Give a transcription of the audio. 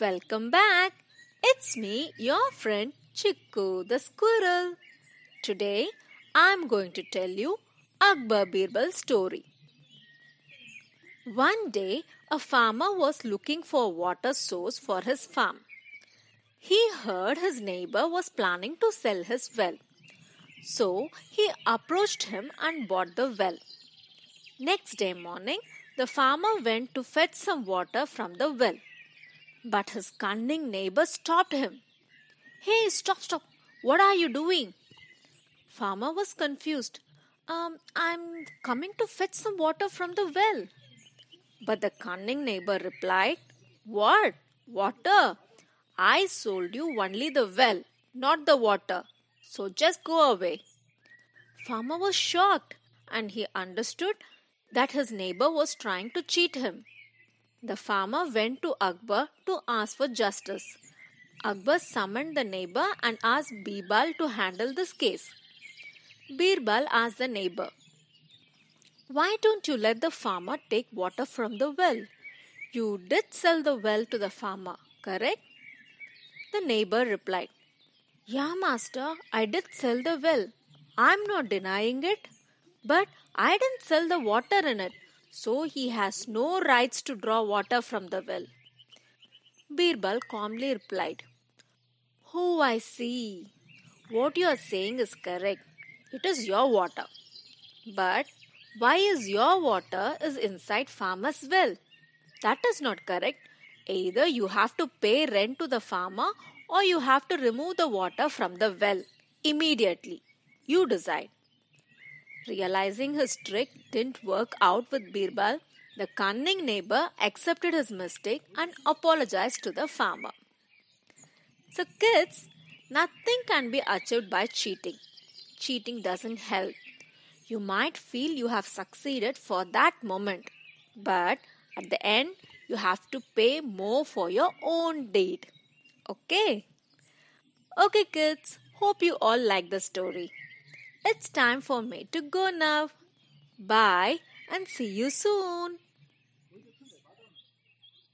Welcome back. It's me, your friend Chikku the squirrel. Today I'm going to tell you Akbar Birbal story. One day a farmer was looking for a water source for his farm. He heard his neighbor was planning to sell his well. So he approached him and bought the well. Next day morning, the farmer went to fetch some water from the well. But his cunning neighbor stopped him. Hey, stop, stop. What are you doing? Farmer was confused. Um, I'm coming to fetch some water from the well. But the cunning neighbor replied, What? Water? I sold you only the well, not the water. So just go away. Farmer was shocked and he understood that his neighbor was trying to cheat him. The farmer went to Akbar to ask for justice. Akbar summoned the neighbor and asked Birbal to handle this case. Birbal asked the neighbor, Why don't you let the farmer take water from the well? You did sell the well to the farmer, correct? The neighbor replied, Yeah, master, I did sell the well. I'm not denying it. But I didn't sell the water in it, so he has no rights to draw water from the well. Birbal calmly replied, Oh, I see. What you are saying is correct. It is your water. But why is your water is inside farmer's well? That is not correct. Either you have to pay rent to the farmer or you have to remove the water from the well immediately. You decide. Realizing his trick didn't work out with Birbal, the cunning neighbor accepted his mistake and apologized to the farmer. So, kids, nothing can be achieved by cheating. Cheating doesn't help. You might feel you have succeeded for that moment, but at the end, you have to pay more for your own deed. Okay? Okay, kids, hope you all like the story. It's time for me to go now. Bye and see you soon.